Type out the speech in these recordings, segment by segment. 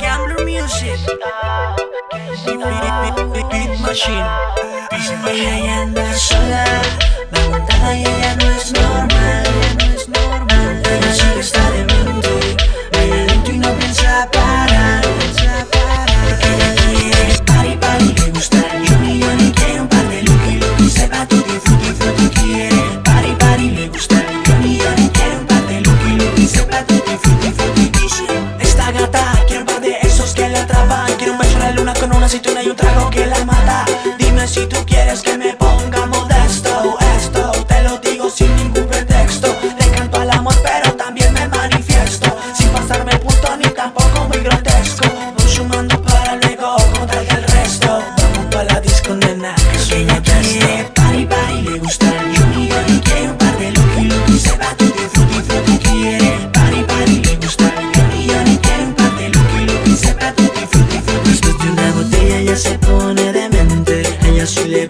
Gambler music. Beat, beat, beat, beat, beat machine. Deja anda sola. Una aceituna y un trago que la mata. Dime si tú quieres que me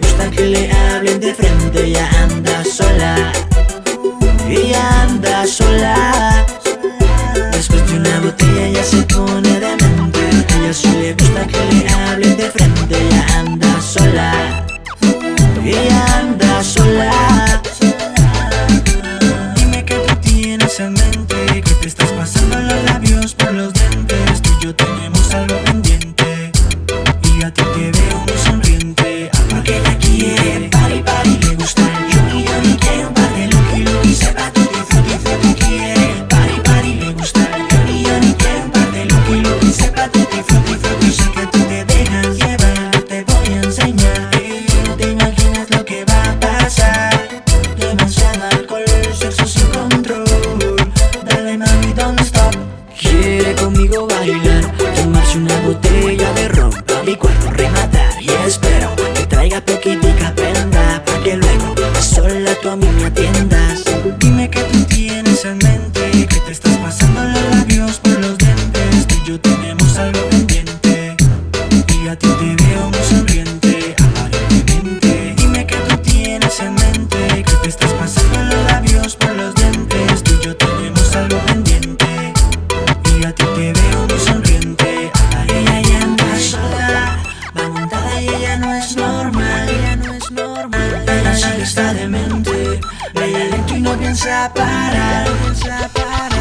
gusta que le hablen de frente. Mira poquitica prenda, pa' que luego sola tú a mí me atiendas. Dime que tú tienes en mente, que te estás pasando los labios por los dientes. Tú y yo tenemos algo pendiente, y a ti te veo muy sonriente, aparentemente. Dime que tú tienes en mente, que te estás pasando los labios por los dientes. Tú y yo tenemos algo pendiente, y a ti te veo muy sonriente. Ella ya anda sola, va montada y ella no es normal enfermo. Ella sigue está demente, vaya lento y no piensa parar, no piensa parar.